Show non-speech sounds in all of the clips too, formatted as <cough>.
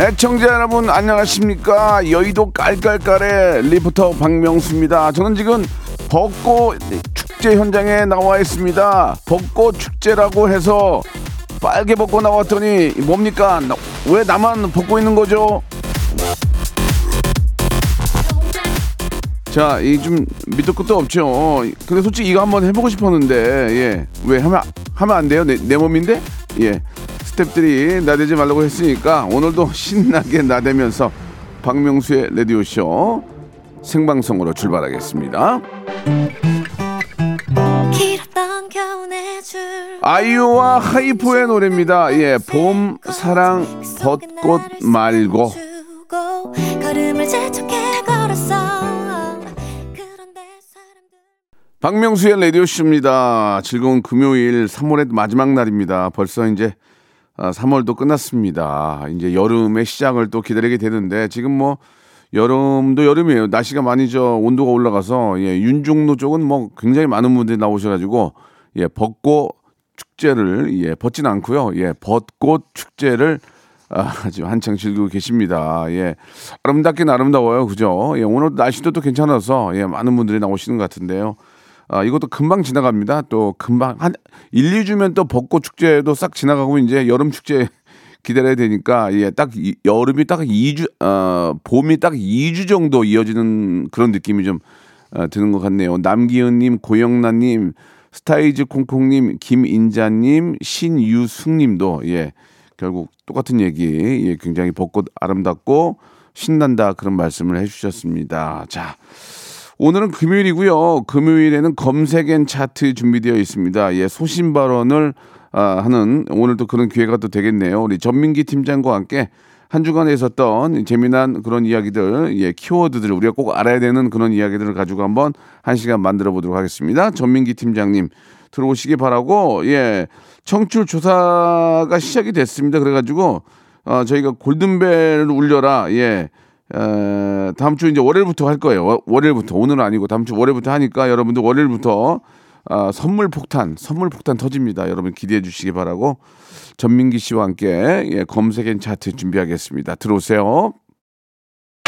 애청자 여러분 안녕하십니까 여의도 깔깔깔의 리포터 박명수입니다 저는 지금 벚꽃 축제 현장에 나와 있습니다 벚꽃 축제라고 해서 빨개 벗고 나왔더니 뭡니까 왜 나만 벗고 있는 거죠 자, 이 좀 밑도 끝도 없죠. 근데 솔직히 이거 한번 해보고 싶었는데, 예. 왜 하면, 하면 안 돼요? 내, 내 몸인데? 예. 스탭들이 나대지 말라고 했으니까 오늘도 신나게 나대면서 박명수의 라디오쇼 생방송으로 출발하겠습니다. 아이유와 하이포의 노래입니다. 예, 봄, 사랑, 벚꽃 말고. 박명수의 라디오쇼입니다. 즐거운 금요일 3월의 마지막 날입니다. 벌써 이제 3월도 아, 끝났습니다. 이제 여름의 시작을 또 기다리게 되는데 지금 뭐 여름도 여름이에요. 날씨가 많이 저 온도가 올라가서 예, 윤중로 쪽은 뭐 굉장히 많은 분들이 나오셔가지고 예, 벚꽃 축제를 예, 벗진 않고요. 예, 벚꽃 축제를 아, 지금 한창 즐기고 계십니다. 예. 아름답긴 아름다워요. 그죠? 예, 오늘 날씨도 또 괜찮아서 예, 많은 분들이 나오시는 것 같은데요. 아, 이것도 금방 지나갑니다. 또 금방 한 1, 2주면 또 벚꽃 축제도 싹 지나가고 이제 여름 축제 <laughs> 기다려야 되니까 예, 딱 이, 여름이 딱 2주 어, 봄이 딱 2주 정도 이어지는 그런 느낌이 좀 어, 드는 것 같네요. 남기은 님, 고영란 님, 스타이즈 콩콩 님, 김인자 님, 신유숙 님도 예. 결국 똑같은 얘기. 예, 굉장히 벚꽃 아름답고 신난다 그런 말씀을 해 주셨습니다. 자. 오늘은 금요일이고요. 금요일에는 검색엔 차트 준비되어 있습니다. 예, 소신 발언을 아, 하는 오늘 도 그런 기회가 또 되겠네요. 우리 전민기 팀장과 함께 한 주간에 있었던 재미난 그런 이야기들, 예, 키워드들 우리가 꼭 알아야 되는 그런 이야기들을 가지고 한번 한 시간 만들어 보도록 하겠습니다. 전민기 팀장님 들어오시기 바라고 예, 청출 조사가 시작이 됐습니다. 그래가지고 어, 저희가 골든벨을 울려라 예. 에, 다음 주 이제 월요일부터 할 거예요. 월요일부터 오늘은 아니고 다음 주 월요일부터 하니까 여러분들 월요일부터 아, 선물 폭탄, 선물 폭탄 터집니다. 여러분 기대해 주시기 바라고 전민기 씨와 함께 예, 검색엔 차트 준비하겠습니다. 들어오세요.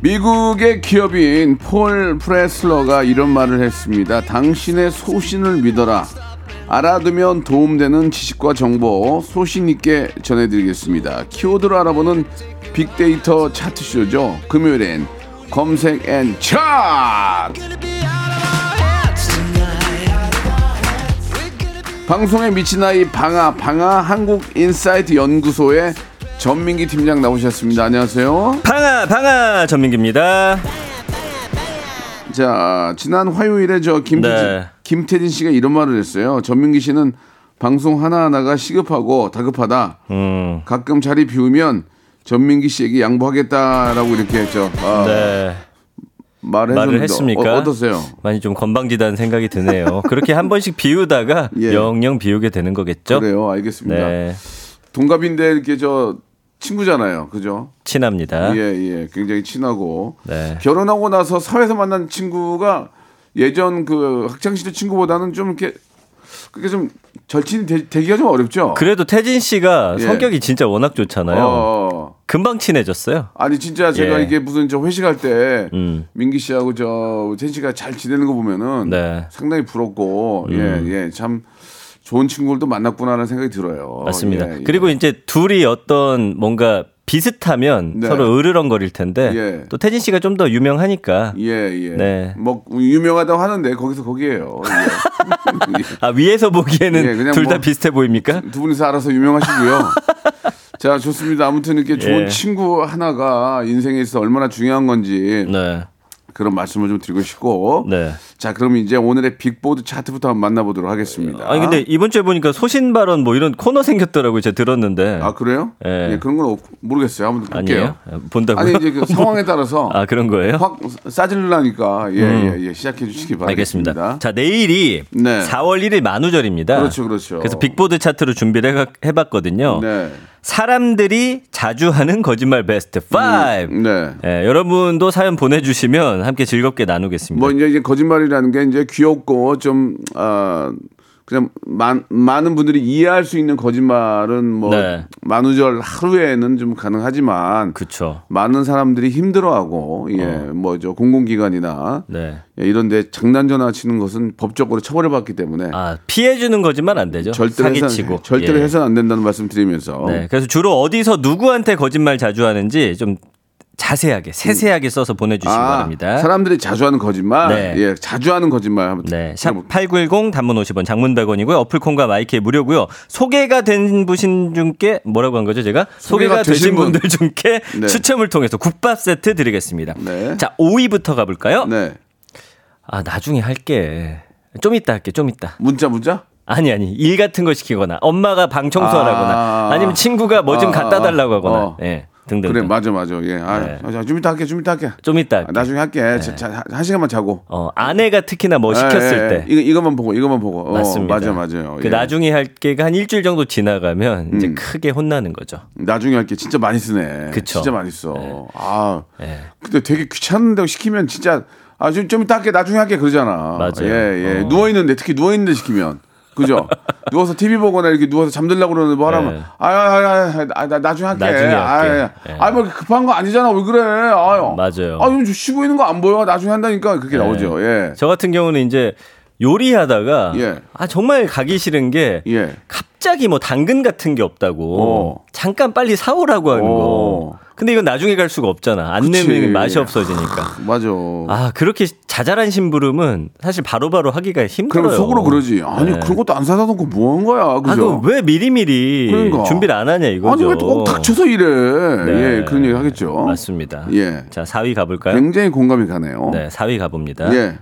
미국의 기업인 폴 프레슬러가 이런 말을 했습니다. 당신의 소신을 믿어라. 알아두면 도움되는 지식과 정보 소신 있게 전해드리겠습니다. 키워드로 알아보는 빅데이터 차트쇼죠. 금요일엔 검색 N 차트! 방송에 미친 아이 방아 방아 한국인사이트 연구소의 전민기 팀장 나오셨습니다. 안녕하세요. 방아 방아 전민기입니다. 자 지난 화요일에 저 김태진, 네. 김태진 씨가 이런 말을 했어요. 전민기 씨는 방송 하나 하나가 시급하고 다급하다. 음. 가끔 자리 비우면 전민기 씨에게 양보하겠다라고 이렇게 저 아, 네. 말을, 말을 했습니까? 어, 떠세요 많이 좀 건방지다는 생각이 드네요. 그렇게 한 번씩 비우다가 <laughs> 예. 영영 비우게 되는 거겠죠? 그래요. 알겠습니다. 네. 동갑인데 이렇게 저 친구잖아요. 그죠? 친합니다. 예, 예. 굉장히 친하고. 네. 결혼하고 나서 사회에서 만난 친구가 예전 그 학창시절 친구보다는 좀 이렇게 그게 좀 절친이 되, 기가좀 어렵죠. 그래도 태진 씨가 예. 성격이 진짜 워낙 좋잖아요. 어. 금방 친해졌어요. 아니 진짜 제가 예. 이게 무슨 저 회식할 때 음. 민기 씨하고 저 태진 씨가 잘 지내는 거 보면은 네. 상당히 부럽고 음. 예, 예. 참 좋은 친구들도 만났구나라는 생각이 들어요. 맞습니다. 예, 예. 그리고 이제 둘이 어떤 뭔가 비슷하면 네. 서로 으르렁거릴 텐데 예. 또 태진 씨가 좀 더 유명하니까 예, 예. 네. 뭐 유명하다고 하는데 거기서 거기에요. 예. <laughs> 아 위에서 보기에는 예, 그냥 둘다 뭐 비슷해 보입니까? 두 분이서 알아서 유명하시고요. <laughs> 자, 좋습니다. 아무튼 이렇게 좋은 예. 친구 하나가 인생에 있어 얼마나 중요한 건지 네. 그런 말씀을 좀 드리고 싶고. 네. 자, 그럼 이제 오늘의 빅보드 차트부터 한번 만나보도록 하겠습니다. 아니 근데 이번 주에 보니까 소신 발언 뭐 이런 코너 생겼더라고요. 제가 들었는데 아, 그래요? 예. 예, 그런 건 없- 모르겠어요. 한번 볼게요. 아니에요? 본다고요? 아니, 이제 그 <laughs> 상황에 따라서 아 그런 거예요? 음. 확 싸질라니까 예, 예, 예. 시작해 주시기 바라겠습니다. 알겠습니다. 자 내일이 네. 4월 1일 만우절입니다. 그렇죠, 그렇죠. 그래서 빅보드 차트로 준비를 해- 해봤거든요. 네. 사람들이 자주 하는 거짓말 베스트 5. 네. 예, 여러분도 사연 보내주시면 함께 즐겁게 나누겠습니다. 뭐 이제, 이제 거짓말이라는 게 이제 귀엽고 좀 아, 그냥 많, 많은 분들이 이해할 수 있는 거짓말은 뭐 네. 만우절 하루에는 좀 가능하지만 그쵸. 많은 사람들이 힘들어하고 예, 어. 뭐저 공공기관이나 네. 예, 이런 데 장난 전화 치는 것은 법적으로 처벌을 받기 때문에 아 피해 주는 거짓말 안 되죠. 절대로 사기치고. 절대로 예. 해서는 안 된다는 말씀 드리면서 네. 그래서 주로 어디서 누구한테 거짓말 자주 하는지 좀 자세하게 세세하게 써서 보내주시기 바랍니다. 아, 사람들이 자주 하는 거짓말, 네. 예, 자주 하는 거짓말 한번 네, 들어볼게요. 샵8910 단문 50원, 장문 100원이고요. 어플 콩과 마이크에 무료고요. 소개가 된 분신 중께 뭐라고 한 거죠, 제가? 소개가, 소개가 되신 분. 분들 중께 네. 추첨을 통해서 국밥 세트 드리겠습니다. 네. 자, 5위부터 가 볼까요? 네, 아, 나중에 할게. 좀 이따 할게. 좀 이따. 문자 문자. 아니 아니. 일 같은 거 시키거나 엄마가 방 청소하라거나 아. 아, 니면 친구가 뭐좀 아, 갖다 달라고 하거나. 어. 예. 등등. 그래 맞아 맞아 예 아, 네. 아, 좀 이따 할게 좀 이따 할게 좀 이따 아, 할게. 나중에 할게 자, 자, 한 시간만 자고 어, 아내가 특히나 뭐 시켰을 예, 예, 때 이거 이것만 보고 이것만 보고 어, 맞습니다. 맞아 맞아요 그 예. 나중에 할 게가 한 일주일 정도 지나가면 이제 음. 크게 혼나는 거죠. 나중에 할게 진짜 많이 쓰네 그쵸. 진짜 많이 써아 예. 근데 되게 귀찮은데 시키면 진짜 아 좀 좀 이따 할게 나중에 할게 그러잖아 맞아요. 예 예 어. 누워 있는데 특히 누워 있는데 시키면 그죠 <laughs> 누워서 TV 보거나 이렇게 누워서 잠들려고 그러는데 뭐 하라면 예. 아야야야 아, 나 나중에 할게 나중에 할게. 예. 아뭐 급한 거 아니잖아 왜 그래 아유 맞아요. 아, 좀 쉬고 있는 거 안 보여? 나중에 한다니까 그렇게 나오죠. 예. 저 같은 경우는 이제 요리하다가 예. 아 정말 가기 싫은 게 예. 갑자기 뭐 당근 같은 게 없다고 어. 잠깐 빨리 사오라고 하는 어. 거. 근데 이건 나중에 갈 수가 없잖아. 안 그치. 내면 맛이 없어지니까. 맞아. 아 그렇게 자잘한 심부름은 사실 바로 바로 하기가 힘들어요. 그럼 속으로 그러지. 아니, 네. 그런 것도 안 사다 놓고 뭐한 거야. 아, 그죠? 그왜 미리미리 그러니까. 준비를 안 하냐 이거죠. 아니, 왜꼭 닥쳐서 이래. 네. 예, 그런 얘기 하겠죠. 맞습니다. 예. 자 4위 가볼까요? 굉장히 공감이 가네요. 네 4위 가봅니다. 예.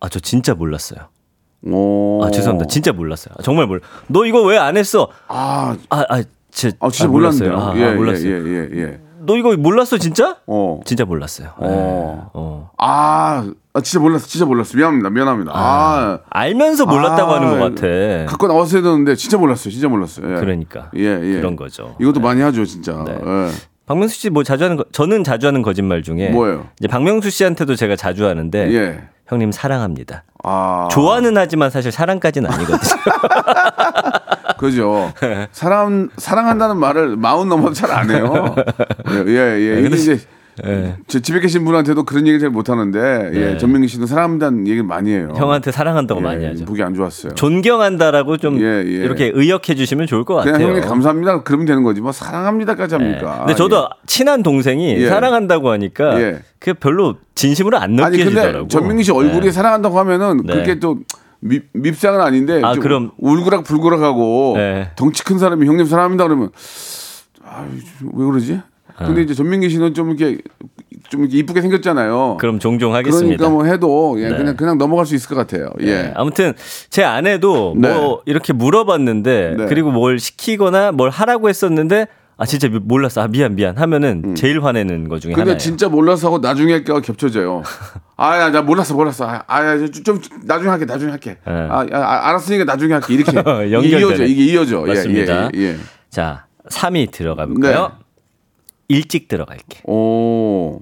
아 저 진짜 몰랐어요. 오. 아 죄송합니다. 진짜 몰랐어요. 정말 몰라. 너 이거 왜 안 했어? 아, 아, 아, 제, 아 진짜 아. 몰랐어요. 아, 예, 아, 몰랐어요. 예, 예, 예, 예. 너 이거 몰랐어 진짜? 어. 진짜 몰랐어요. 네. 어. 어. 아, 아, 진짜 몰랐어. 진짜 몰랐어. 미안합니다. 미안합니다. 아. 알면서 몰랐다고 아, 하는 것 같아. 갖고 나왔어야 되는데 진짜 몰랐어요. 진짜 몰랐어요. 예. 그러니까. 예, 예. 그런 거죠. 이것도 많이 하죠, 진짜. 네. 예. 박명수 씨 뭐 자주 하는 거 저는 자주 하는 거짓말 중에 뭐예요? 이제 박명수 씨한테도 제가 자주 하는데 예. 형님 사랑합니다. 아. 좋아는 하지만 사실 사랑까지는 아니거든요. <laughs> 그죠. 사랑 사랑한다는 말을 마흔 넘어도 잘 안 해요. <laughs> 예, 예. 이게 이제 예. 저 집에 계신 분한테도 그런 얘기 잘 못 하는데 예, 네. 전민기 씨는 사랑한다는 얘기를 많이 해요. 형한테 사랑한다고 예, 많이 하죠. 보기 안 좋았어요. 존경한다라고 좀 예, 예. 이렇게 의역해 주시면 좋을 것 같아요. 형님 감사합니다. 그러면 되는 거지. 뭐 사랑합니다까지 네. 합니까? 근데 저도 친한 동생이 예. 사랑한다고 하니까 예. 그게 별로 진심으로 안 아니 느껴지더라고. 근데 전민기 씨 얼굴이 네. 사랑한다고 하면은 네. 그게 또 밉, 밉상은 아닌데 아, 좀 그럼- 울그락 불그락하고 네. 덩치 큰 사람이 형님 사랑합니다 그러면 아유, 왜 그러지? 근데 이제 전민기 씨는 좀 이렇게 좀 이렇게 이쁘게 생겼잖아요. 그럼 종종 하겠습니다. 그러니까 뭐 해도 예, 네. 그냥 그냥 넘어갈 수 있을 것 같아요. 예. 네. 아무튼 제 아내도 네. 뭐 이렇게 물어봤는데 네. 그리고 뭘 시키거나 뭘 하라고 했었는데 아 진짜 미- 몰랐어. 아 미안 미안 하면은 제일 화내는 거 중에 음. 근데 하나예요. 진짜 몰라서 하고 나중에 가 겹쳐져요. <laughs> 아야 나 몰랐어 몰랐어. 아, 아, 좀, 좀 나중에 할게 나중에 할게. 네. 아, 아, 알았으니까 나중에 할게 이렇게 <laughs> 이어져 이게 이어져. 예, 맞습니다. 예, 예, 예. 자 3위 들어가 볼까요? 네. 일찍 들어갈게. 오.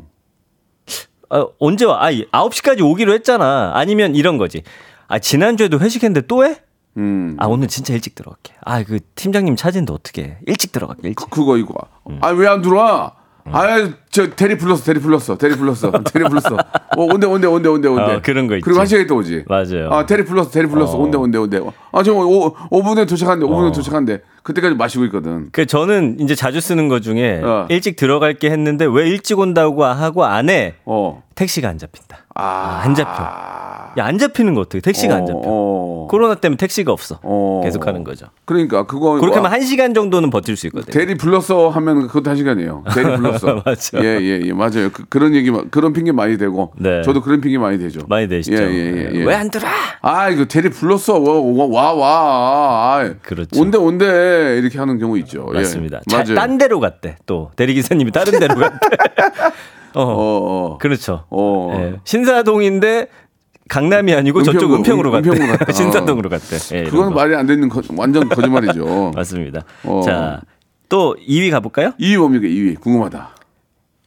아, 언제 와? 아 9시까지 오기로 했잖아. 아니면 이런 거지. 아 지난주에도 회식했는데 또 해? 음. 아 오늘 진짜 일찍 들어갈게. 아 그 팀장님 찾은데 어떻게? 일찍 들어갈게. 일찍. 그 거 이거. 아왜 안 들어와? 아, 저 대리 불렀어, 대리 불렀어, 대리 불렀어, <laughs> 대리 불렀어. 어, 온대, 온대, 온대, 온대, 온대. 어, 그런 거 있지. 그리고 한 시간 있다 오지. 맞아요. 아, 테리 플러스, 테리 플러스. 어. 온대, 온대, 온대. 아, 저 5, 5분에 도착한대, 5분에 어. 도착한대. 그때까지 마시고 있거든. 그 저는 이제 자주 쓰는 거 중에 어. 일찍 들어갈게 했는데 왜 일찍 온다고 하고 안에 어. 택시가 안 잡힌다. 아. 안 잡혀. 야, 안 잡히는 거 어떻게? 택시가 안 잡혀. 어. 코로나 때문에 택시가 없어. 어. 계속 하는 거죠. 그러니까 그거 그렇게 하면 와, 한 시간 정도는 버틸 수 있거든요. 대리 불렀어 하면 그것도 한 시간이에요. 대리 불렀어. <laughs> 맞죠. 예, 예, 예, 맞아요. 그, 런 얘기, 그런 핑계 많이 되고. 네. 저도 그런 핑계 많이 되죠. 많이 되시죠. 예, 예, 예, 예. 왜 안 들어? 아, 이거 대리 불렀어. 와, 와, 와. 아, 그렇죠. 온대, 온대. 이렇게 하는 경우 있죠. 예. 맞습니다. 맞아요. 자, 딴 데로 갔대. 또 대리 기사님이 다른 데로 갔대. <laughs> <laughs> 어, 어, 어. 그렇죠. 어. 예. 신사동인데 강남이 아니고 저쪽 은평구, 은평으로 갔대. 은평으로 갔다. <laughs> 신사동으로 갔대. 예, 이런 그건 거. 말이 안 되는 거, 완전 거짓말이죠. <laughs> 맞습니다. 어. 자, 또 2위 가볼까요? 2위 뭡니까? 2위. 궁금하다.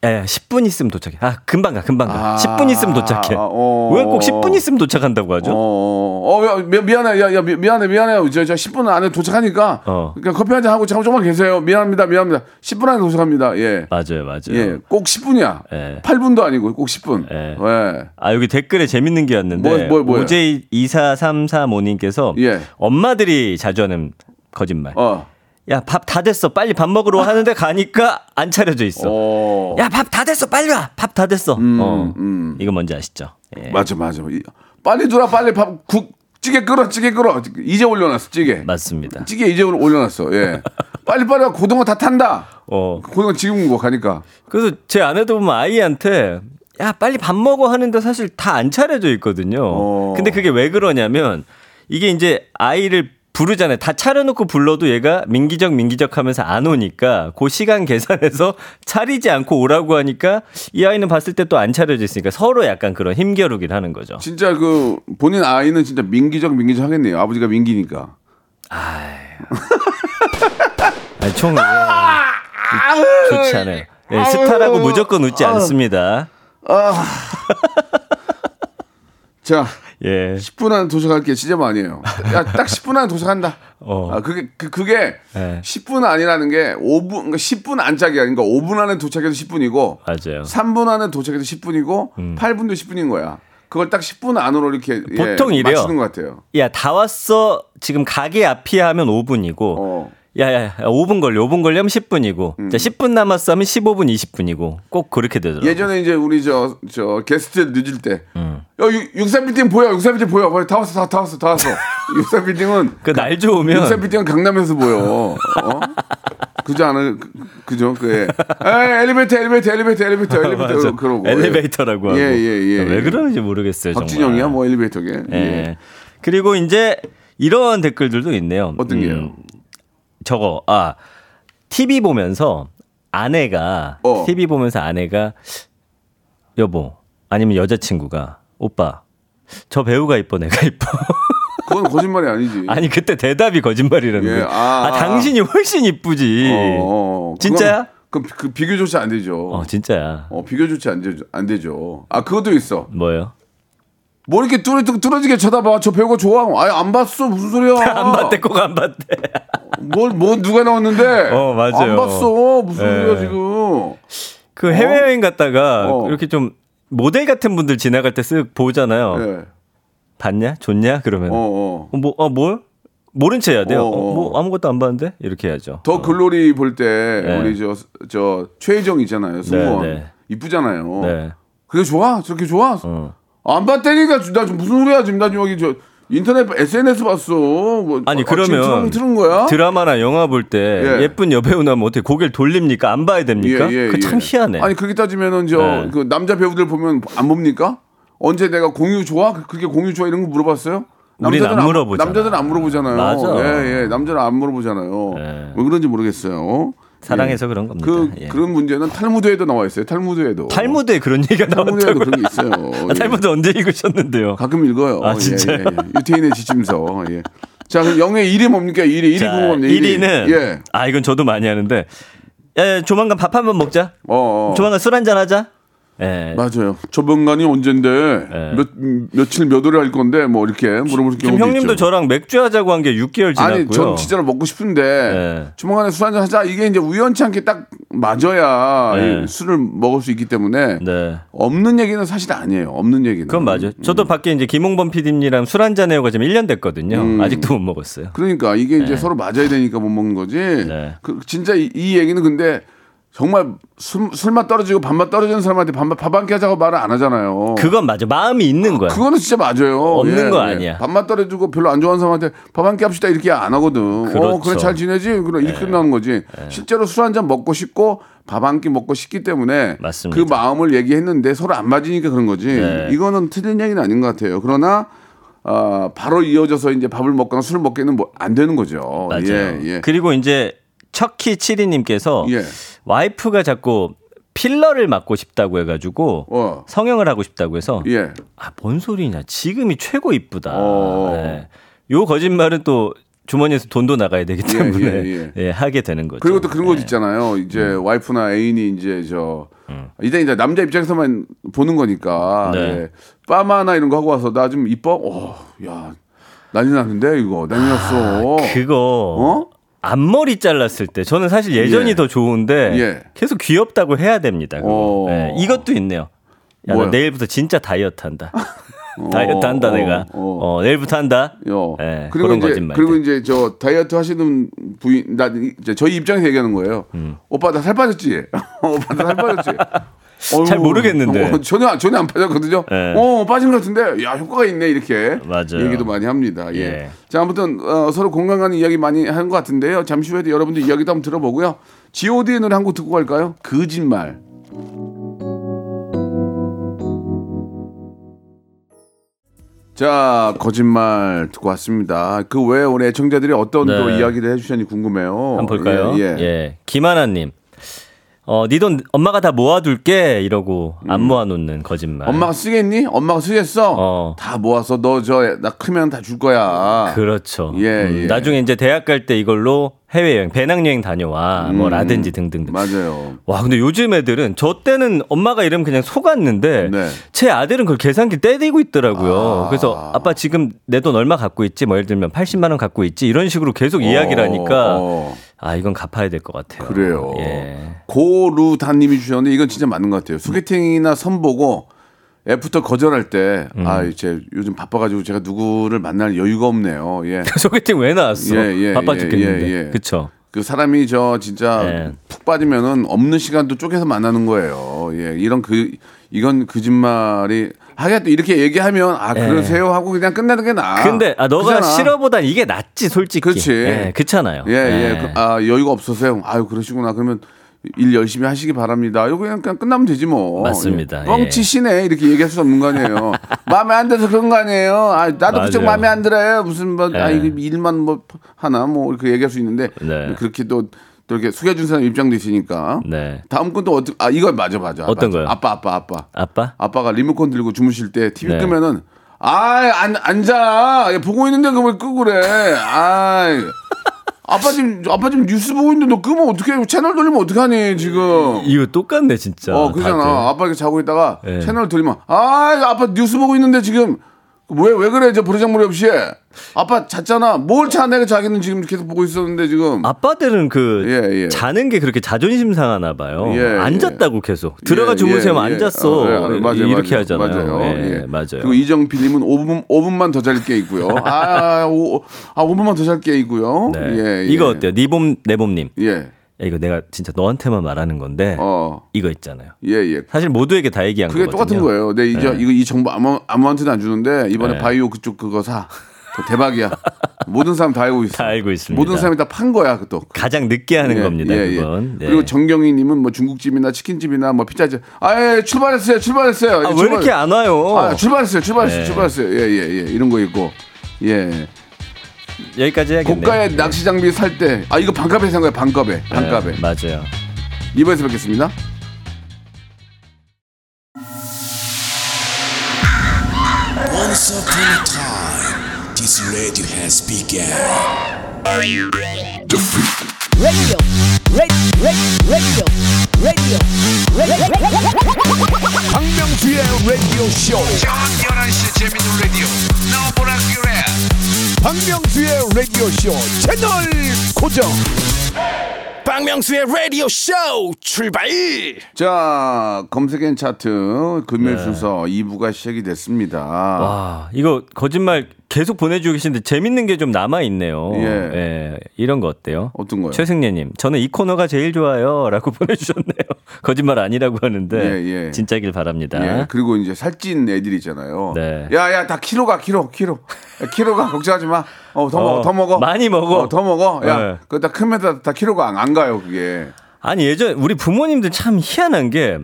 예, 10분 있으면 도착해. 아, 금방 가, 금방 가. 아, 10분 있으면 도착해. 어. 왜꼭 10분 있으면 도착한다고 하죠? 어, 어, 야, 미, 미안해. 야, 야, 미, 미안해, 미안해요. 저, 저 10분 안에 도착하니까. 어. 그러니까 커피 한 잔 하고 잠깐 조금만 계세요. 미안합니다, 미안합니다. 10분 안에 도착합니다. 예. 맞아요, 맞아요. 예. 꼭 10분이야. 예. 8분도 아니고 꼭 10분. 예. 예. 아, 여기 댓글에 재밌는 게 왔는데. 뭐, 뭐, 뭐요? OJ24335님께서 예. 엄마들이 자주 하는 거짓말. 어. 야, 밥 다 됐어. 빨리 밥 먹으러 하는데 가니까 안 차려져 있어. 어. 야, 밥 다 됐어. 빨리 와. 밥 다 됐어. 어. 음. 이거 뭔지 아시죠? 예. 맞아, 맞아. 이- 빨리 들어, 빨리 밥, 국, 찌개 끓어, 찌개 끓어. 이제 올려놨어, 찌개. 맞습니다. 찌개 이제 올려놨어. 예. <laughs> 빨리 빨리 와. 고등어 다 탄다. 어. 고등어 지금 뭐 가니까. 그래서 제 아내도 보면 아이한테 야, 빨리 밥 먹어 하는데 사실 다 안 차려져 있거든요. 어. 근데 그게 왜 그러냐면 이게 이제 아이를 부르잖아요. 다 차려놓고 불러도 얘가 민기적 민기적 하면서 안 오니까 그 시간 계산해서 <laughs> 차리지 않고 오라고 하니까 이 아이는 봤을 때 또 안 차려져 있으니까 서로 약간 그런 힘겨루기를 하는 거죠. 진짜 그 본인 아이는 진짜 민기적 민기적 하겠네요. 아버지가 민기니까. <laughs> 아니, 총 예, 좋지 않아요. 예, 스타라고 무조건 웃지 않습니다. 자, 예. 10분 안에 도착할 게 진짜 많이에요. 야, 딱 10분 안에 도착한다. 어. 아, 그게 그, 그게 네. 10분 아니라는 게 5분 그러니까 10분 안짝이야. 그러니까 5분 안에 도착해서 10분이고 맞아요. 음. 3분 안에 도착해서 10분이고 8분도 10분인 거야. 그걸 딱 10분 안으로 이렇게 예, 보통 이래요. 맞추는 것 같아요. 야, 다 왔어. 지금 가게 앞이야 하면 5분이고. 어. 야, 야, 야, 5분 걸려. 5분 걸려면 10분이고. 자, 10분 남았어 하면 15분, 20분이고. 꼭 그렇게 되더라고요. 예전에 이제 우리 저, 저 게스트 늦을 때. 음. 야, 63빌딩 보여. 63빌딩 보여. 다 왔어. 다, 다 왔어. 다 왔어. <laughs> 63빌딩은 그 날 좋으면 63빌딩은 강남에서 보여. 어? 그지 않아요? 그, 그죠? 그, 예. 에이, 엘리베이터, 엘리베이터, 엘리베이터, 엘리베이터, <laughs> 엘리베이터. 그러고. 엘리베이터라고 하고. 예, 예, 예. 왜 그러는지 모르겠어요. 박진영이야? 뭐 엘리베이터게? 예. 예. 그리고 이제 이런 댓글들도 있네요. 어떤 게요? 음, 저거 아 TV 보면서 아내가 어. TV 보면서 아내가 여보 아니면 여자친구가 오빠 저 배우가 이뻐 내가 이뻐 <laughs> 그건 거짓말이 아니지. 아니 그때 대답이 거짓말이라는 예, 거예요. 아, 아, 당신이 훨씬 이쁘지. 어, 어. 진짜야? 그건 그, 그 비교조차 안 되죠. 어 진짜야. 어, 비교조차 안 되죠. 안 되죠. 아, 그것도 있어. 뭐요? 뭐 이렇게 뚜렷, 뚜렷하게 쳐다봐. 저 배우가 좋아. 아예 안 봤어. 무슨 소리야. <laughs> 안 봤대 꼭 안 봤대. 뭘, 뭐 누가 나왔는데? 어, 맞아요. 안 봤어. 무슨 예. 소리야 지금? 그 해외여행 갔다가 어. 이렇게 좀 모델 같은 분들 지나갈 때 쓱 보잖아요. 예. 봤냐? 좋냐? 그러면 어, 어. 어, 뭐, 어, 뭘? 모른 체 해야 돼요. 어, 어, 어. 뭐 아무것도 안 봤는데 이렇게 해야죠. 더 글로리 볼 때 네. 우리 저 저 최혜정 있잖아요. 승무원 네. 이쁘잖아요. 네. 그게 좋아? 저렇게 좋아? 어. 안 봤다니까 나 지금 무슨 소리야 지금 나 지금 여기 저 인터넷 SNS 봤어. 뭐, 아니 아, 그러면? 드라마나 영화 볼때 예. 예. 쁜 여배우 나면 어떻게 고개를 돌립니까? 안 봐야 됩니까? 그참 희한해. 아니 그렇게 따지면은 저 네. 그 남자 배우들 보면 안 봅니까? 언제 내가 공유 좋아? 그- 그게 공유 좋아 이런 거 물어봤어요? 우린 안 물어보잖아. 남자들은 안 물어보잖아요. 맞아. 예, 예. 남자는 안 물어보잖아요. 예. 왜 그런지 모르겠어요. 사랑해서 예. 그런 겁니다. 그 예. 그런 문제는 탈무드에도 나와 있어요. 탈무드에도. 탈무드에 그런 얘기가 탈무드에도 나왔다고요? 그런 게 있어요. 아, 탈무드 언제 읽으셨는데요? 가끔 읽어요. 아, 진짜요? 예, 예, 예. 유태인의 지침서. 예. 자, 그럼 영의 1위 뭡니까? 1위, 1위 자, 궁금합니다. 1위 는 예. 아 이건 저도 많이 하는데 야, 야, 조만간 밥 한번 먹자. 어, 어. 조만간 술 한잔 하자. 예. 맞아요. 저번간이 언젠데 예. 몇 며칠 몇 월에 할 건데 뭐 이렇게 물어볼 지금 경우도 형님도 있죠. 저랑 맥주 하자고 한 게 6개월 지났고요. 아니, 전 진짜로 먹고 싶은데 예. 조만간에 술 한잔 하자. 이게 이제 우연치 않게 딱 맞아야 네. 이 술을 먹을 수 있기 때문에 네. 없는 얘기는 사실 아니에요. 없는 얘기는. 그건 맞아요. 저도 밖에 이제 김홍범 PD님이랑 술 한잔 해오가 지금 1년 됐거든요. 음. 아직도 못 먹었어요. 그러니까 이게 이제 서로 맞아야 되니까 못 먹는 거지. 네. 그 진짜 이, 이 얘기는 근데 정말 술, 술맛 떨어지고 밥맛 떨어지는 사람한테 밥맛 밥한 끼 하자고 말을 안 하잖아요. 그건 맞아. 마음이 있는 거야. 그거는 진짜 맞아요. 없는 거 아니야. 밥맛 떨어지고 별로 안 좋아하는 사람한테 밥 한 끼 합시다 이렇게 안 하거든. 어, 그렇죠. 그래 잘 지내지? 그럼 이렇게 끝나는 거지. 실제로 술 한 잔 먹고 싶고 밥 한 끼 먹고 싶기 때문에 맞습니다. 그 마음을 얘기했는데 서로 안 맞으니까 그런 거지. 네. 이거는 틀린 얘기는 아닌 것 같아요. 그러나 어, 바로 이어져서 이제 밥을 먹거나 술을 먹기는 뭐 안 되는 거죠. 맞아요. 예, 예. 그리고 이제 척키 7이님께서 예. 와이프가 자꾸 필러를 맞고 싶다고 해가지고 어. 성형을 하고 싶다고 해서 예. 아뭔 소리냐 지금이 최고 이쁘다. 어. 네. 요 거짓말은 또 주머니에서 돈도 나가야 되기 예, 때문에 예, 예, 하게 되는 거죠. 그리고 또 그런 것 네. 있잖아요. 이제 음. 와이프나 애인이 이제 저 이제 이제 남자 입장에서만 보는 거니까 네. 예. 빠마나 이런 거 하고 와서 나 좀 이뻐. 어, 야 난리 났는데 이거 난리 났어. 그거 어? 앞머리 잘랐을 때 저는 사실 예전이 예. 더 좋은데 예. 계속 귀엽다고 해야 됩니다. 어. 예, 이것도 있네요. 야, 나? 내일부터 진짜 다이어트 한다. <laughs> 다이어트 한다 어, 내가. 어. 어, 내일부터 한다. 요. 예, 그리고 이제 거짓말. 그리고 이제 저 다이어트 하시는 부인 나 이제 저희 입장에서 얘기하는 거예요. 오빠 나 살 빠졌지. <laughs> 오빠 나 살 빠졌지. <laughs> 어휴, 음. 잘 모르겠는데. 어, 전혀 전혀 안 빠졌거든요. 예. 어 빠진 것 같은데 야 효과가 있네 이렇게 맞아요. 얘기도 많이 합니다. 예. 예. 자 아무튼 어, 서로 공감 가는 이야기 많이 하는 것 같은데요. 잠시 후에도 여러분들 이야기도 한번 들어보고요. G.O.D의 노래 한 곡 듣고 갈까요? 거짓말. 자 거짓말 듣고 왔습니다. 그 외에 우리 애청자들이 어떤 네. 또 이야기를 해주셨는지 궁금해요. 한번 볼까요? 예, 예. 예. 김하나님. 어, 네 돈 엄마가 다 모아둘게 이러고 안 모아놓는 거짓말. 음. 엄마가 쓰겠니? 엄마가 쓰겠어? 어. 다 모아서 너 저 나 크면 다 줄 거야. 그렇죠. 예, 음, 예. 나중에 이제 대학 갈 때 이걸로 해외여행, 배낭여행 다녀와 뭐 라든지 등등등. 음. 맞아요. 와, 근데 요즘 애들은 저 때는 엄마가 이러면 그냥 속았는데 네. 제 아들은 그걸 계산기 떼대고 있더라고요. 아. 그래서 아빠 지금 내 돈 얼마 갖고 있지? 뭐 예를 들면 80만 원 갖고 있지? 이런 식으로 계속 이야기를 하니까 어. 아, 이건 갚아야 될 것 같아요. 그래요. 예. 고루다님이 주셨는데 이건 진짜 맞는 것 같아요. 소개팅이나 선보고 애프터 거절할 때, 음. 아, 이제 요즘 바빠가지고 제가 누구를 만날 여유가 없네요. 예. <laughs> 소개팅 왜 나왔어? 예, 예, 바빠 예, 죽겠는데. 예, 예. 그쵸. 그 사람이 저 진짜 예. 푹 빠지면은 없는 시간도 쪼개서 만나는 거예요. 예, 이런 그 이건 거짓말이 하긴 또 이렇게 얘기하면 아 예. 그러세요 하고 그냥 끝내는 게 나아. 근데 아, 너가 그잖아. 싫어보단 이게 낫지 솔직히. 그렇지. 예, 그렇잖아요. 예, 예. 그, 아, 여유가 없어서요. 아유, 그러시구나. 그러면 일 열심히 하시기 바랍니다. 이거 그냥, 그냥 끝나면 되지 뭐. 맞습니다. 예. 뻥치시네. 이렇게 얘기할 수 없는 거 아니에요. <laughs> 마음에 안 들어서 그런 거 아니에요. 아, 나도 그쪽. 마음에 안 들어요. 무슨 뭐, 아, 예. 이거 일만 뭐 하나 뭐 이렇게 얘기할 수 있는데 네. 그렇게 또, 또 이렇게 속여준 사람 입장도 있으니까. 네. 다음 건또 어떻게, 아, 이거 맞아, 맞아. 어떤. 거요? 아빠, 아빠, 아빠. 아빠? 아빠가 리모컨 들고 주무실 때 TV 네. 끄면은 아, 안 앉아. 야, 보고 있는데 그걸 끄고 그래. 아. <laughs> 아빠 지금 아빠 지금 뉴스 보고 있는데 너 끄면 어떻게 채널 돌리면 어떡하니 지금. 이거 똑같네 진짜. 어, 그잖아. 다들. 아빠 이렇게 자고 있다가 네. 채널 돌리면 아, 아빠 뉴스 보고 있는데 지금 왜 왜 그래 저 버르장머리 없이 아빠 잤잖아. 뭘자 내가 자기는 지금 계속 보고 있었는데 지금. 아빠들은 그 예, 예. 자는 게 그렇게 자존심 상하나 봐요. 예, 예. 앉았다고 계속 들어가 예, 주무세요. 예, 예. 앉았어. 어, 예, 맞아요, 이렇게 맞아요. 하잖아요. 맞아요. 맞아요. 그리고 이정필님은 5분 5분만 더 잘 게 있고요. <laughs> 아, 오, 아 5분만 더 잘 게 있고요. 네. 이거 어때요? 니봄 내봄님. 예. 야, 이거 내가 진짜 너한테만 말하는 건데 어. 이거 있잖아요. 예, 예. 사실 모두에게 다 얘기한 그게 거거든요. 똑같은 거예요. 네, 이제 이거 이 정보 아무 아무한테도 안 주는데 이번에 네. 바이오 그쪽 그거 사. 그거 대박이야. <laughs> 모든 사람 다 알고 있어. 다 알고 있습니다. 모든 사람이 다 판 거야, 그또. 가장 늦게 하는 겁니다. 그건. 네. 그리고 정경희 님은 뭐 중국집이나 치킨집이나 뭐 피자집. 아예 출발했어요, 출발했어요. 아, 왜 출발- 이렇게 안 와요? 아, 출발했어요, 출발했어요, 네. 출발했어요. 예, 예, 예. 이런 거 있고. 예. 여기까지 해야겠네요. 고가의 네. 낚시 장비 살 때, 아 이거 반값에 산 거예요, 반값에, 반값에. 네, 맞아요. 이번에서 뵙겠습니다. Once upon a time, this radio has begun. radio. 쇼 채널 고정 박명수의 라디오 쇼 출발 자, 검색엔 차트 금요일 네. 순서 2부가 시작이 됐습니다. 와, 이거 거짓말 계속 보내주고 계신데 재밌는 게 좀 남아 있네요. 예. 예, 이런 거 어때요? 어떤 거요? 최승래님, 저는 이 코너가 제일 좋아요. 라고 <laughs> 보내주셨네요. 거짓말 아니라고 하는데. 예, 예. 진짜길 바랍니다. 예, 그리고 이제 살찐 애들 있잖아요. 네. 야, 야, 다 키로가, 키로, 키로. 야, 키로가 <laughs> 걱정하지 마. 어, 더 어, 먹어, 더 먹어. 많이 먹어. 어, 더 먹어. 야, 네. 그거 다 크면 다, 다 키로가 안, 안 가요, 그게. 아니, 예전, 우리 부모님들 참 희한한 게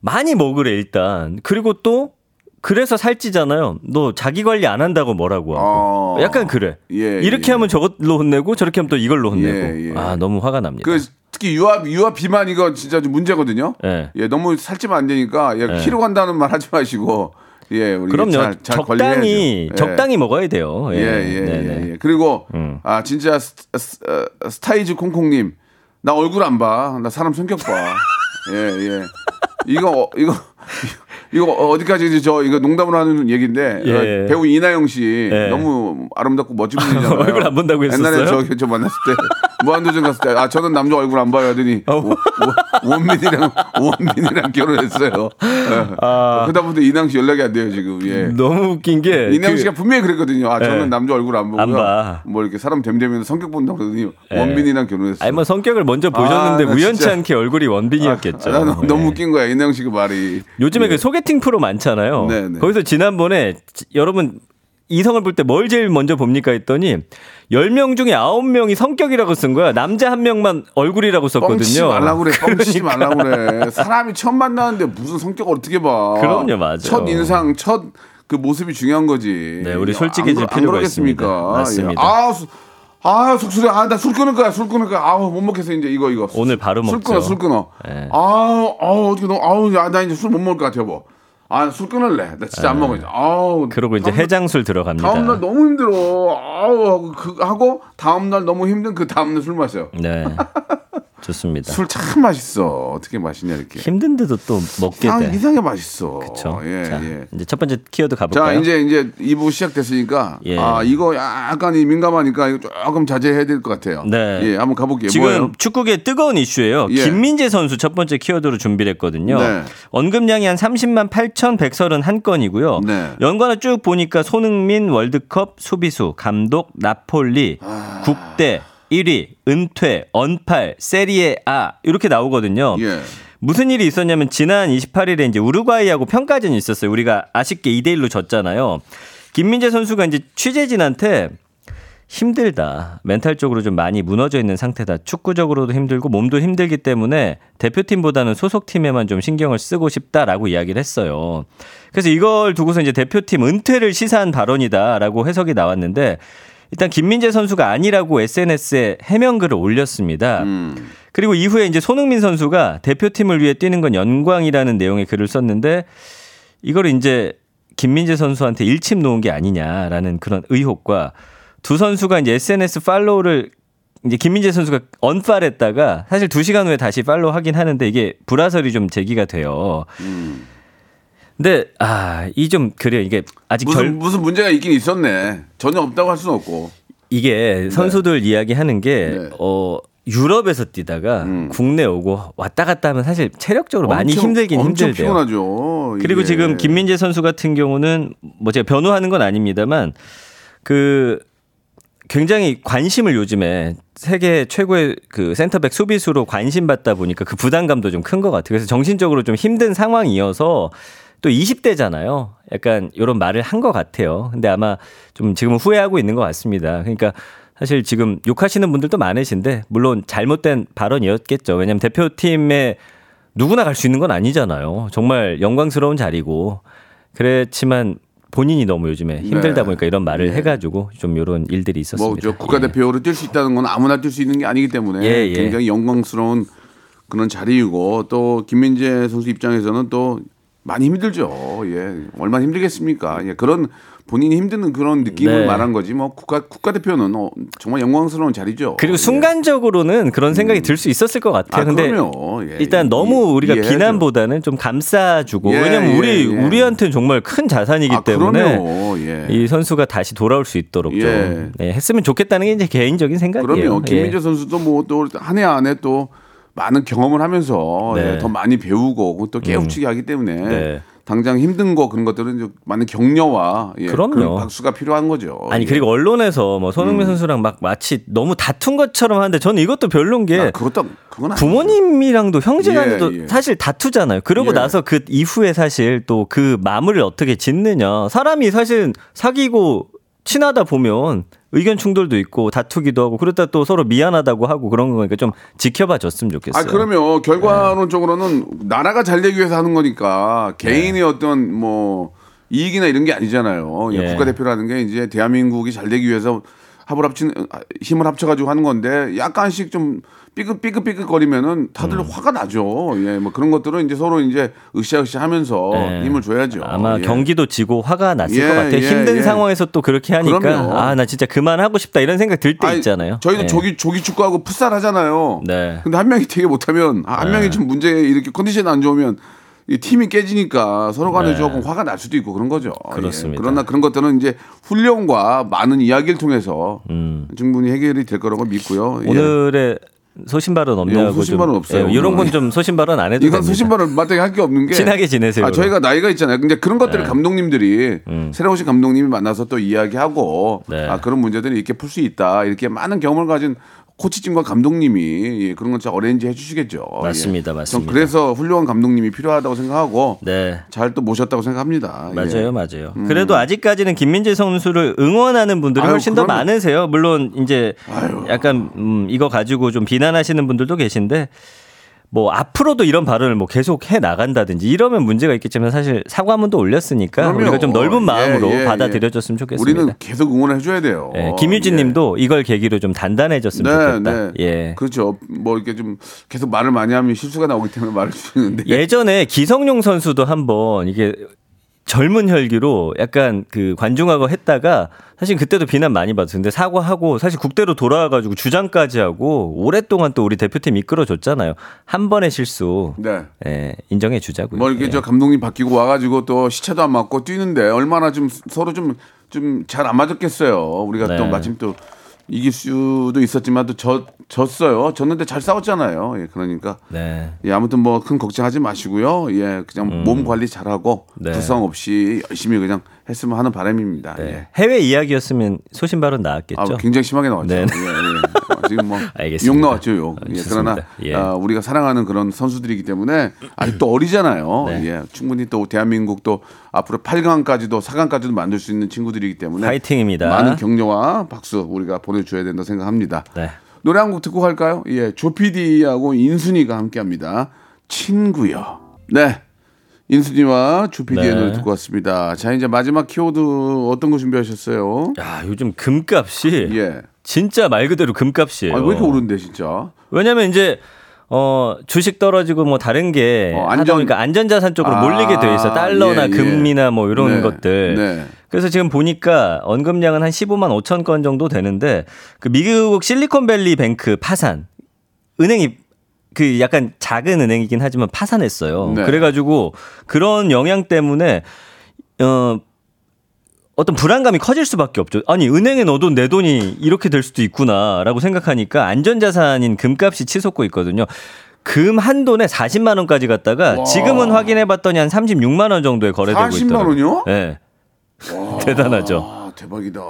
많이 먹으래, 일단. 그리고 또, 그래서 살찌잖아요. 너 자기 관리 안 한다고 뭐라고 하고. 어. 약간 그래. 예, 이렇게 예. 하면 저걸로 혼내고 저렇게 하면 또 이걸로 혼내고. 예, 예. 아, 너무 화가 납니다. 그 특히 유아 유아 비만 이거 진짜 좀 문제거든요. 예. 예, 너무 살찌면 안 되니까 예, 예. 키로 간다는 말 하지 마시고 예, 우리 그럼요. 잘, 잘 적당히. 예. 적당히 먹어야 돼요. 예, 예. 예, 예. 그리고 음. 아 진짜 스, 스, 어, 스타이즈 콩콩님 나 얼굴 안 봐. 나 사람 성격 봐. <laughs> 예, 예. 이거 어, 이거 이거 어디까지 이제 저 이거 농담으로 하는 얘기인데 예. 어, 배우 이나영 씨 예. 너무 아름답고 멋진 분이잖아요. <laughs> 얼굴 안 본다고 옛날에 했었어요? 저, 저 만났을 때 <laughs> 무한도전 갔을 때 아 저는 남자 얼굴 안 봐요 하더니 어. 오- 오- 원빈이랑 <laughs> 원빈이랑 결혼했어요. 예. 아. 그다음부터 이나영 씨 연락이 안 돼요 지금. 예. 너무 웃긴 게 이나영 그- 씨가 분명히 그랬거든요. 아 저는 예. 남자 얼굴 안 보고요. 안 봐. 뭐 이렇게 사람 됨됨이면 성격 본다고 그러더니 예. 원빈이랑 결혼했어요. 아니 뭐 성격을 먼저 보셨는데 아, 나 우연치 않게 얼굴이 원빈이었겠죠. 아, 나 너무, 예. 너무 웃긴 거야 이나영 씨그 말이. 요즘에 예. 그 소개 팅 프로 많잖아요. 네, 네. 거기서 지난번에 지- 여러분 이성을 볼 때 뭘 제일 먼저 봅니까 했더니 10명 중에 9명이 성격이라고 쓴 거야. 남자 한 명만 얼굴이라고 썼거든요. 뻥치지 말라고 그래. 뻥치지 그러니까. 말라고 그래. 사람이 처음 만나는데 무슨 성격을 어떻게 봐. 그럼요, 맞아요. 첫 인상, 첫 그 모습이 중요한 거지. 네, 우리 솔직해질 필요가? 있습니다. 맞습니다. 예. 아, 수- 아, 속쓰리. 아, 나 술 끊을 거야. 술 끊을 거야. 아우, 못 먹겠어. 이제 이거, 이거. 오늘 바로 술 먹죠. 끊어, 술 끊어. 네. 아우, 아우, 어떻게 너무, 아우, 야, 나 이제 술 못 먹을 것 같아, 여보. 아, 술 끊을래. 나 진짜 안 먹어. 이제. 아우. 네. 그러고 이제 해장술 들어갑니다. 다음날 너무 힘들어. 아우, 하고, 그, 하고, 다음날 너무 힘든 그 다음날 술 마셔. 네. <laughs> 좋습니다. 술 참 맛있어. 어떻게 맛있냐, 이렇게. 힘든데도 또 먹게 이상, 돼. 이상하게 맛있어. 그렇죠. 예, 자, 예. 이제 첫 번째 키워드 자, 가볼까요? 이제 이제 2부 시작됐으니까 예. 아, 이거 약간 이 민감하니까 이거 조금 자제해야 될 것 같아요. 네. 예, 한번 가볼게요. 지금 뭐예요? 축구계 뜨거운 이슈예요. 예. 김민재 선수 첫 번째 키워드로 준비를 했거든요. 네. 언급량이 한 30만 8,131 건이고요. 네. 연관을 쭉 보니까 손흥민 월드컵 수비수, 감독, 나폴리, 아. 국대 1위, 은퇴, 언팔, 세리에 A 이렇게 나오거든요. 예. 무슨 일이 있었냐면 지난 28일에 이제 우루과이하고 평가전이 있었어요. 우리가 아쉽게 2대 1로 졌잖아요. 김민재 선수가 이제 취재진한테 힘들다. 멘탈적으로 좀 많이 무너져 있는 상태다. 축구적으로도 힘들고 몸도 힘들기 때문에 대표팀보다는 소속팀에만 좀 신경을 쓰고 싶다라고 이야기를 했어요. 그래서 이걸 두고서 이제 대표팀 은퇴를 시사한 발언이다라고 해석이 나왔는데 일단 김민재 선수가 아니라고 SNS에 해명글을 올렸습니다. 그리고 이후에 이제 손흥민 선수가 대표팀을 위해 뛰는 건 영광이라는 내용의 글을 썼는데 이걸 이제 김민재 선수한테 일침 놓은 게 아니냐라는 그런 의혹과 두 선수가 이제 SNS 팔로우를 이제 김민재 선수가 언팔했다가 사실 두 시간 후에 다시 팔로우 하긴 하는데 이게 불화설이 좀 제기가 돼요. 근데 아 이 좀 그래요. 이게 아직 무슨 결 무슨 문제가 있긴 있었네. 전혀 없다고 할 수는 없고. 이게 선수들 이야기하는 게 네. 어. 유럽에서 뛰다가 국내 오고 왔다 갔다 하면 사실 체력적으로 많이 엄청- 힘들긴 엄청 힘들대요. 피곤하죠. 그리고. 지금 김민재 선수 같은 경우는 뭐 제가 변호하는 건 아닙니다만 그 굉장히 관심을 요즘에 세계 최고의 그 센터백 수비수로 관심 받다 보니까 그 부담감도 좀 큰 것 같아요. 그래서 정신적으로 좀 힘든 상황이어서 또 20대잖아요. 약간 이런 말을 한 것 같아요. 근데 아마 좀 지금은 후회하고 있는 것 같습니다. 그러니까 사실 지금 욕하시는 분들도 많으신데 물론 잘못된 발언이었겠죠. 왜냐하면 대표팀에 누구나 갈 수 있는 건 아니잖아요. 정말 영광스러운 자리고 그렇지만 본인이 너무 요즘에 힘들다 네. 보니까 이런 말을 네. 해가지고 좀 이런 일들이 있었습니다. 뭐저 국가대표로 뛸수 있다는 건 아무나 뛸 수 있는 게 아니기 때문에 예, 예. 굉장히 영광스러운 그런 자리이고 또 김민재 선수 입장에서는 또 많이 힘들죠. 예, 얼마나 힘들겠습니까? 예, 그런 본인이 힘드는 그런 느낌을 네. 말한 거지 뭐 국가 국가대표는 어, 정말 영광스러운 자리죠. 그리고 예. 순간적으로는 그런 생각이 들수 있을 것 같아요. 아, 근데. 예, 일단 이- 너무 우리가 이해해야죠. 비난보다는 좀 감싸주고 예, 왜냐면 우리 예, 예. 우리한테는 정말 큰 자산이기 아, 때문에. 예. 이 선수가 다시 돌아올 수 있도록 예. 좀 네, 했으면 좋겠다는 게 이제 개인적인 생각이에요. 그럼요. 예. 김민재 선수도 뭐 또 한 해 안에 또 많은 경험을 하면서 네. 예, 더 많이 배우고 또 깨우치게 하기 때문에 네. 당장 힘든 거 그런 것들은 좀 많은 격려와 예. 그런 박수가 필요한 거죠. 아니 예. 그리고 언론에서 뭐 손흥민 선수랑 막 마치 너무 다툰 것처럼 하는데 저는 이것도 별론 게 아, 그것도 그건 아니죠. 부모님이랑도 형제간에도 예, 예. 사실 다투잖아요. 그러고 예. 나서 그 이후에 사실 또 그 마무리를 어떻게 짓느냐. 사람이 사실 사귀고 친하다 보면 의견 충돌도 있고 다투기도 하고 그러다 또 서로 미안하다고 하고 그런 거니까 좀 지켜봐 줬으면 좋겠어요. 아 그러면 결과론적으로는 나라가 잘 되기 위해서 하는 거니까 개인의 어떤 뭐 이익이나 이런 게 아니잖아요. 예, 예. 국가대표라는 게 이제 대한민국이 잘 되기 위해서 합을 합친 힘을 합쳐가지고 하는 건데 약간씩 좀 삐끗삐끗삐끗 거리면은 다들 음. 화가 나죠. 예, 뭐 그런 것들은 이제 서로 이제 으쌰으쌰 하면서 예. 힘을 줘야죠. 아마 예. 경기도 지고 화가 났을 예, 것 같아요. 예, 힘든 예. 상황에서 또 그렇게 하니까. 아 나 진짜 그만하고 싶다 이런 생각 들 때 있잖아요. 저희도 예. 조기 조기 축구하고 풋살 하잖아요. 네. 근데 한 명이 되게 못하면 아, 한 명이 좀 문제 이렇게 컨디션 안 좋으면 이 팀이 깨지니까 서로 간에 네. 조금 화가 날 수도 있고 그런 거죠. 그렇습니다. 예. 그러나 그런 것들은 이제 훈련과 많은 이야기를 통해서 음. 충분히 해결이 될 거라고 믿고요. 예. 오늘의 소신 발언 없냐고 소신 좀- 발언 없어요. 예, 이런 건 오늘. 좀 소신 발언 안 해도 이건. 소신발을 마땅히 할 게 없는 게 친하게 지내세요, 아, 저희가 나이가 있잖아요. 근데 그런 것들을 네. 감독님들이 음. 새로 오신 감독님이 만나서 또 이야기하고 네. 아, 그런 문제들을 이렇게 풀 수 있다. 이렇게 많은 경험을 가진 코치진과 감독님이 예, 그런 걸 어레인지 해주시겠죠. 맞습니다, 예. 맞습니다. 전 그래서 훌륭한 감독님이 필요하다고 생각하고 네. 잘 또 모셨다고 생각합니다. 예. 맞아요, 맞아요. 그래도 아직까지는 김민재 선수를 응원하는 분들이 아유, 훨씬 더 그럼요. 많으세요. 물론 이제 약간 음, 이거 가지고 좀 비난하시는 분들도 계신데 뭐 앞으로도 이런 발언을 뭐 계속 해 나간다든지 이러면 문제가 있겠지만 사실 사과문도 올렸으니까 그럼요. 우리가 좀 넓은 마음으로 예, 예, 받아들여줬으면 좋겠습니다. 우리는 계속 응원을 해줘야 돼요. 예, 김유진 예. 님도 이걸 계기로 좀 단단해졌으면 좋겠다. 예. 그렇죠. 뭐 이렇게 좀 계속 말을 많이 하면 실수가 나오기 때문에 말을 주시는데. 예전에 기성용 선수도 한번 이게 젊은 혈기로 약간 그 관중하고 했다가 사실 그때도 비난 많이 받았어요. 근데 사과하고 사실 국대로 돌아와가지고 주장까지 하고 오랫동안 또 우리 대표팀 이끌어줬잖아요. 한 번의 실수 네. 예, 인정해 주자고요. 뭐 이렇게 예. 저 감독님 바뀌고 와가지고 또 시차도 안 맞고 뛰는데 얼마나 좀 서로 좀 좀 잘 안 맞았겠어요. 우리가 또 네. 마침 또 이길 수도 있었지만 또 졌, 졌어요. 졌는데 잘 싸웠잖아요. 예, 그러니까 네. 예, 아무튼 뭐 큰 걱정하지 마시고요. 예, 그냥 몸 관리 잘하고 음. 네. 부상 없이 열심히 그냥 했으면 하는 바람입니다. 네. 예. 해외 이야기였으면 소신 발언 나왔겠죠. 아, 굉장히 심하게 나왔죠. 네. 예, 예. 아, 지금 뭐 <laughs> 알겠습니다. 욕 나왔죠, 욕. 아. 그러나 예. 아, 우리가 사랑하는 그런 선수들이기 때문에 아직도 어리잖아요. 네. 예, 충분히 또 대한민국 또 앞으로 8강까지도 4강까지도 만들 수 있는 친구들이기 때문에 파이팅입니다. 많은 격려와 박수 우리가 보내줘야 된다 생각합니다. 네. 노래 한 곡 듣고 갈까요? 예, 조피디하고 인순이가 함께합니다. 친구요. 네. 인순이와 조피디의 네. 노래 듣고 왔습니다. 자 이제 마지막 키워드 어떤 거 준비하셨어요? 야 요즘 금값이 예. 진짜 말 그대로 금값이에요. 아, 왜 이렇게 오른데 진짜? 왜냐면 이제 어 주식 떨어지고 뭐 다른 게 어, 안전 안전- 그러니까 안전자산 쪽으로 아, 몰리게 돼 있어 달러나 예, 예. 금이나 뭐 이런 네, 것들. 네. 그래서 지금 보니까 언급량은 한 15만 5천 건 정도 되는데 그 미국 실리콘밸리 뱅크 파산 은행이 그 약간 작은 은행이긴 하지만 파산했어요. 네. 그래가지고 그런 영향 때문에 어 어떤 불안감이 커질 수밖에 없죠. 아니 은행에 넣어도 내 돈이 이렇게 될 수도 있구나라고 생각하니까 안전자산인 금값이 치솟고 있거든요. 금 한 돈에 40만 원까지 갔다가 와. 지금은 확인해봤더니 한 36만 원 정도에 거래되고 40만 있더라고요. 원이요? 네. 대단하죠. 아, 대박이다.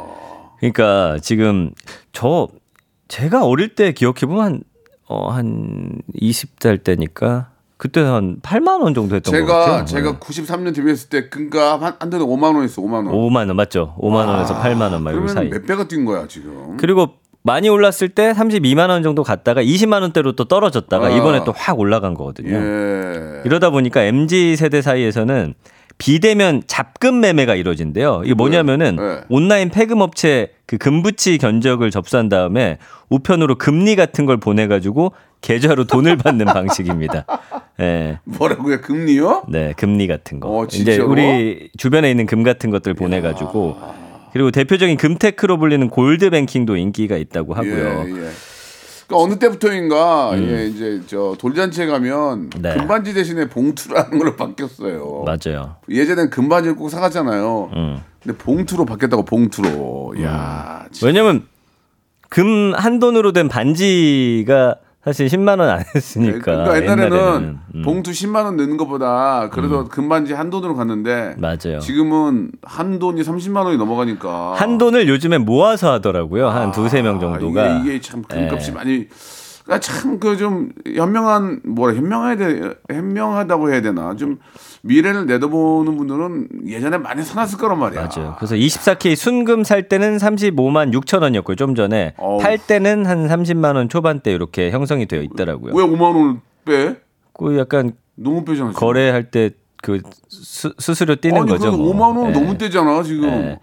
그러니까 지금 저 제가 어릴 때 기억해 보면 한 어, 한 20살 때니까 그때 한 8만 원 정도 했던 것 제가 같아요. 제가 93년 데뷔했을 때 금값 한, 한 대는 5만 원이었어. 5만 원. 5만 원 맞죠? 5만 원에서 8만 원 그러면 사이. 몇 배가 뛴 거야 지금? 그리고 많이 올랐을 때 32만 원 정도 갔다가 20만 원대로 또 떨어졌다가 아. 이번에 또 확 올라간 거거든요. 예. 이러다 보니까 MZ 세대 사이에서는 비대면 잡금 매매가 이루어진대요. 이게 뭐냐면은 네. 온라인 폐금 업체 그 금부치 견적을 접수한 다음에 우편으로 금리 같은 걸 보내가지고 계좌로 돈을 <laughs> 받는 방식입니다. 예. 뭐라고요? 금리요? 네, 금리 같은 거. 어, 이제? 우리 주변에 있는 금 같은 것들 보내가지고 그리고 대표적인 금테크로 불리는 골드 뱅킹도 인기가 있다고 하고요. 예, 예. 그러니까 어느 때부터인가 예, 이제 저 돌잔치에 가면 음. 네. 금반지 대신에 봉투라는 걸로 바뀌었어요. 맞아요. 예전엔 금반지를 꼭 사갔잖아요. 음. 근데 봉투로 바뀌었다고 봉투로. 야, 진짜. 왜냐면 금 한 돈으로 된 반지가 사실 10만 원 안 했으니까. 그러니까 옛날에는, 옛날에는. 음. 봉투 10만 원 넣는 것보다 그래도 금반지 한 돈으로 갔는데 맞아요. 지금은 한 돈이 30만 원이 넘어가니까 한 돈을 요즘에 모아서 하더라고요. 한 두세 명 정도가. 아, 이게, 이게 참 금값이 예. 많이 그러니까 참 그 좀 현명한 뭐라 현명해야 돼 현명하다고 해야 되나 좀 미래를 내다보는 분들은 예전에 많이 사놨을 거란 말이야. 맞아요. 그래서 24K 순금 살 때는 35만 6천 원이었고요. 좀 전에 어우. 팔 때는 한 30만 원 초반대 이렇게 형성이 되어 있더라고요. 왜 5만 원을 빼? 그 약간 너무 빼잖아. 거래할 때 그 수수료 뛰는 아니 거죠. 뭐. 5만 원 예. 너무 떼잖아 지금. 예.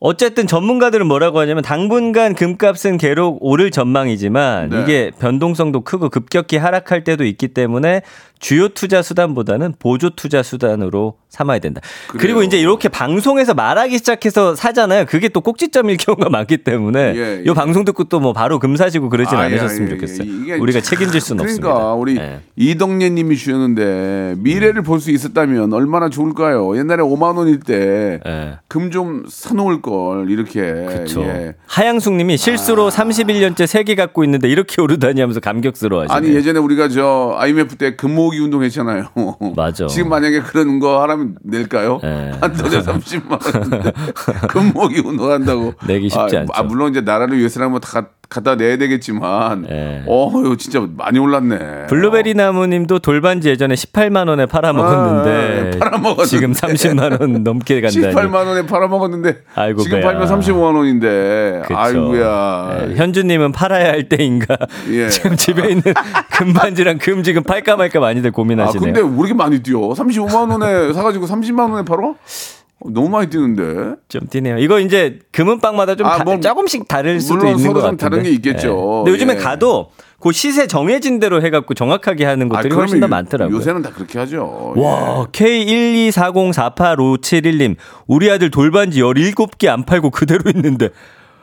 어쨌든 전문가들은 뭐라고 하냐면 당분간 금값은 계속 오를 전망이지만 네. 이게 변동성도 크고 급격히 하락할 때도 있기 때문에 주요 투자 수단보다는 보조 투자 수단으로 삼아야 된다. 그래요. 그리고 이제 이렇게 방송에서 말하기 시작해서 사잖아요. 그게 또 꼭지점일 <laughs> 경우가 많기 때문에 예, 이 예. 방송 듣고 또 뭐 바로 금 사시고 그러진 아, 않으셨으면 예, 예, 좋겠어요. 예. 우리가 참- 책임질 수는 그러니까 없습니다. 우리 예. 이덕재 님이 주셨는데 미래를 볼수 있었다면 얼마나 좋을까요? 옛날에 5만 원일 때금 예. 좀 사놓을 걸 이렇게 그렇죠. 예. 하양숙 님이 실수로 31년째 세개 갖고 있는데 이렇게 오르다니 하면서 감격스러워하시네요. 아니 예전에 우리가 저 IMF 때 금 모으기 운동 했잖아요. 맞아. 지금 만약에 그런 거 하라면 낼까요? 예. 한 돈에 30만 원 <laughs> 금 모으기 운동 한다고. 내기 쉽지 아, 않죠. 아, 물론 이제 나라를 위해서라면 뭐다 가- 갖다 내야 되겠지만, 예. 어, 이거 진짜 많이 올랐네. 블루베리 나무님도 돌반지 예전에 18만 원에 팔아 먹었는데 아, 팔아 먹었는데. 지금 30만 원 넘게 <laughs> 간다니. 18만 원에 팔아 먹었는데 아이고, 지금 배야. 팔면 35만 원인데 그쵸. 아이고야 예, 현주님은 팔아야 할 때인가. 예. <laughs> 지금 집에 있는 <laughs> 금반지랑 금 지금 팔까 말까 많이들 아 고민하시네요. 근데 왜 이렇게 많이 뛰어 35만 원에 사가지고 30만 원에 팔어? 어, 너무 많이 뛰는데 좀 뛰네요. 이거 이제 금은방마다 좀 아, 다- 뭐, 조금씩 다를 수도 있는 것좀 같은데. 다른 게 있겠죠. 예. 근데 요즘에 예. 가도 그 시세 정해진 대로 해갖고 정확하게 하는 것들이 훨씬 더 아, 많더라고요. 요새는 다 그렇게 하죠 와, K124048571님. 우리 아들 돌반지 17개 안 팔고 그대로 있는데.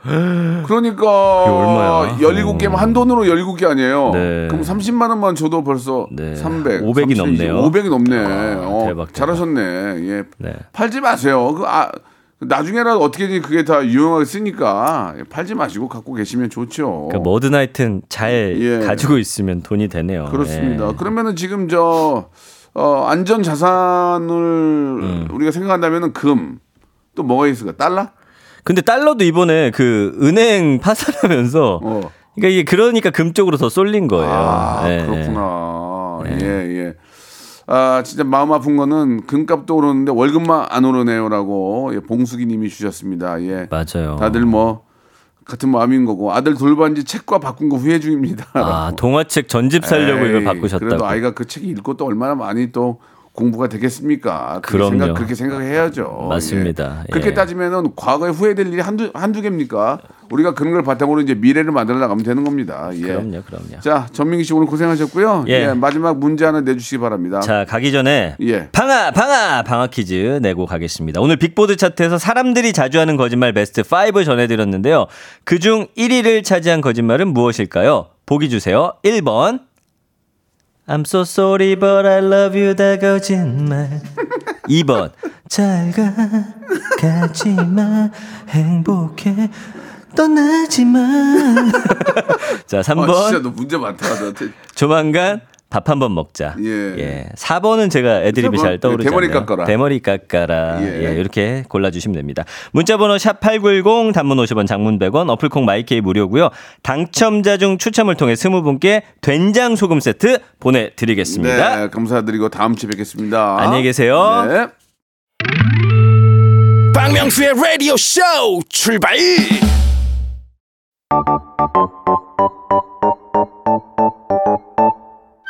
예. 그러니까 얼마야? 17개면 한 돈으로 17개 아니에요 네. 그럼 30만 원만 줘도 벌써 네. 300 500이 30, 넘네요. 500이 넘네 어, 대박, 대박. 잘하셨네 예. 네. 팔지 마세요 그 아, 나중에라도 어떻게든 그게 다 유용하게 쓰니까 팔지 마시고 갖고 계시면 좋죠 그러니까 뭐든 하여튼 잘 예. 가지고 있으면 돈이 되네요. 그렇습니다. 예. 그러면은 지금 저 어, 안전 자산을 음. 우리가 생각한다면은 금. 또 뭐가 있을까? 달러? 근데 달러도 이번에 그 은행 파산하면서 어. 그러니까 이게 그러니까 금 쪽으로 더 쏠린 거예요. 아, 예, 그렇구나. 예, 예. 아, 진짜 마음 아픈 거는 금값도 오르는데 월급만 안 오르네요라고 예, 봉숙이 님이 주셨습니다. 예. 맞아요. 다들 뭐 같은 마음인 거고 아들 돌반지 책과 바꾼 거 후회 중입니다. 아, 동화책 전집 살려고 <laughs> 에이, 이걸 바꾸셨다고. 그래도 아이가 그 책 읽고 또 얼마나 많이 또 공부가 되겠습니까? 그렇게 그럼요. 생각, 그렇게 생각해야죠. 맞습니다. 예. 그렇게 예. 따지면은 과거에 후회될 일이 한두, 한두 개입니까? 우리가 그런 걸 바탕으로 이제 미래를 만들어 나가면 되는 겁니다. 예. 그럼요, 그럼요. 자, 전민기 씨 오늘 고생하셨고요. 예. 예, 마지막 문제 하나 내주시기 바랍니다. 자, 가기 전에 예. 방아 방아 방아 퀴즈 내고 가겠습니다. 오늘 빅보드 차트에서 사람들이 자주 하는 거짓말 베스트 5 전해드렸는데요. 그중 1위를 차지한 거짓말은 무엇일까요? 보기 주세요. 1번 I'm so sorry but I love you 다 거짓말. 2번. 잘가 가지마. 행복해. 떠나지마. <laughs> 자 아, 3번 진짜 너 문제 많다. 너한테. 조만간 밥 한 번 먹자. 예. 4번은 제가 애드립이 4번? 잘 떠오르지 대머리. 깎아라. 대머리 깎아라. 예. 예. 이렇게 골라주시면 됩니다. 문자번호 샵 8910 단문 50원 장문 100원 어플콩 마이케이 무료고요. 당첨자 중 추첨을 통해 20분께 된장 소금 세트 보내드리겠습니다. 네, 감사드리고 다음 주에 뵙겠습니다. 안녕히 계세요. 네. 박명수의 라디오 쇼 출발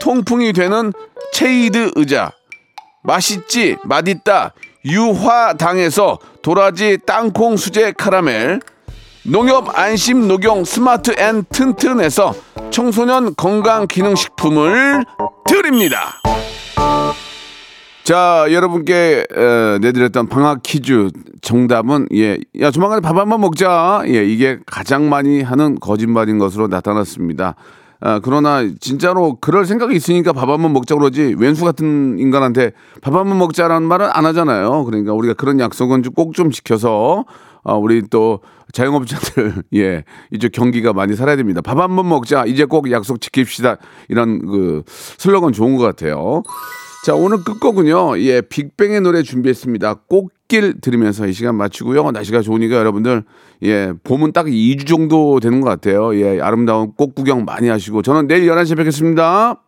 통풍이 되는 체이드 의자, 맛있지 맛있다 유화당에서 도라지 땅콩 수제 카라멜, 농협 안심 녹용 스마트 앤 튼튼에서 청소년 건강 기능식품을 드립니다. 자, 여러분께 에, 내드렸던 방학 퀴즈 정답은 예, 야 조만간에 밥 한 번 먹자. 예, 이게 가장 많이 하는 거짓말인 것으로 나타났습니다. 아, 그러나 진짜로 그럴 생각이 있으니까 밥 한 번 먹자 그러지 왼수 같은 인간한테 밥 한 번 먹자라는 말은 안 하잖아요. 그러니까 우리가 그런 약속은 꼭 좀 지켜서 아, 우리 또 자영업자들 <laughs> 예 이제 경기가 많이 살아야 됩니다. 밥 한 번 먹자 이제 꼭 약속 지킵시다 이런 그 슬로건 좋은 것 같아요. 자, 오늘 끝곡은요. 예, 빅뱅의 노래 준비했습니다. 꽃길 들으면서 이 시간 마치고요. 날씨가 좋으니까 여러분들, 예, 봄은 딱 2주 정도 되는 것 같아요. 예, 아름다운 꽃 구경 많이 하시고. 저는 내일 11시에 뵙겠습니다.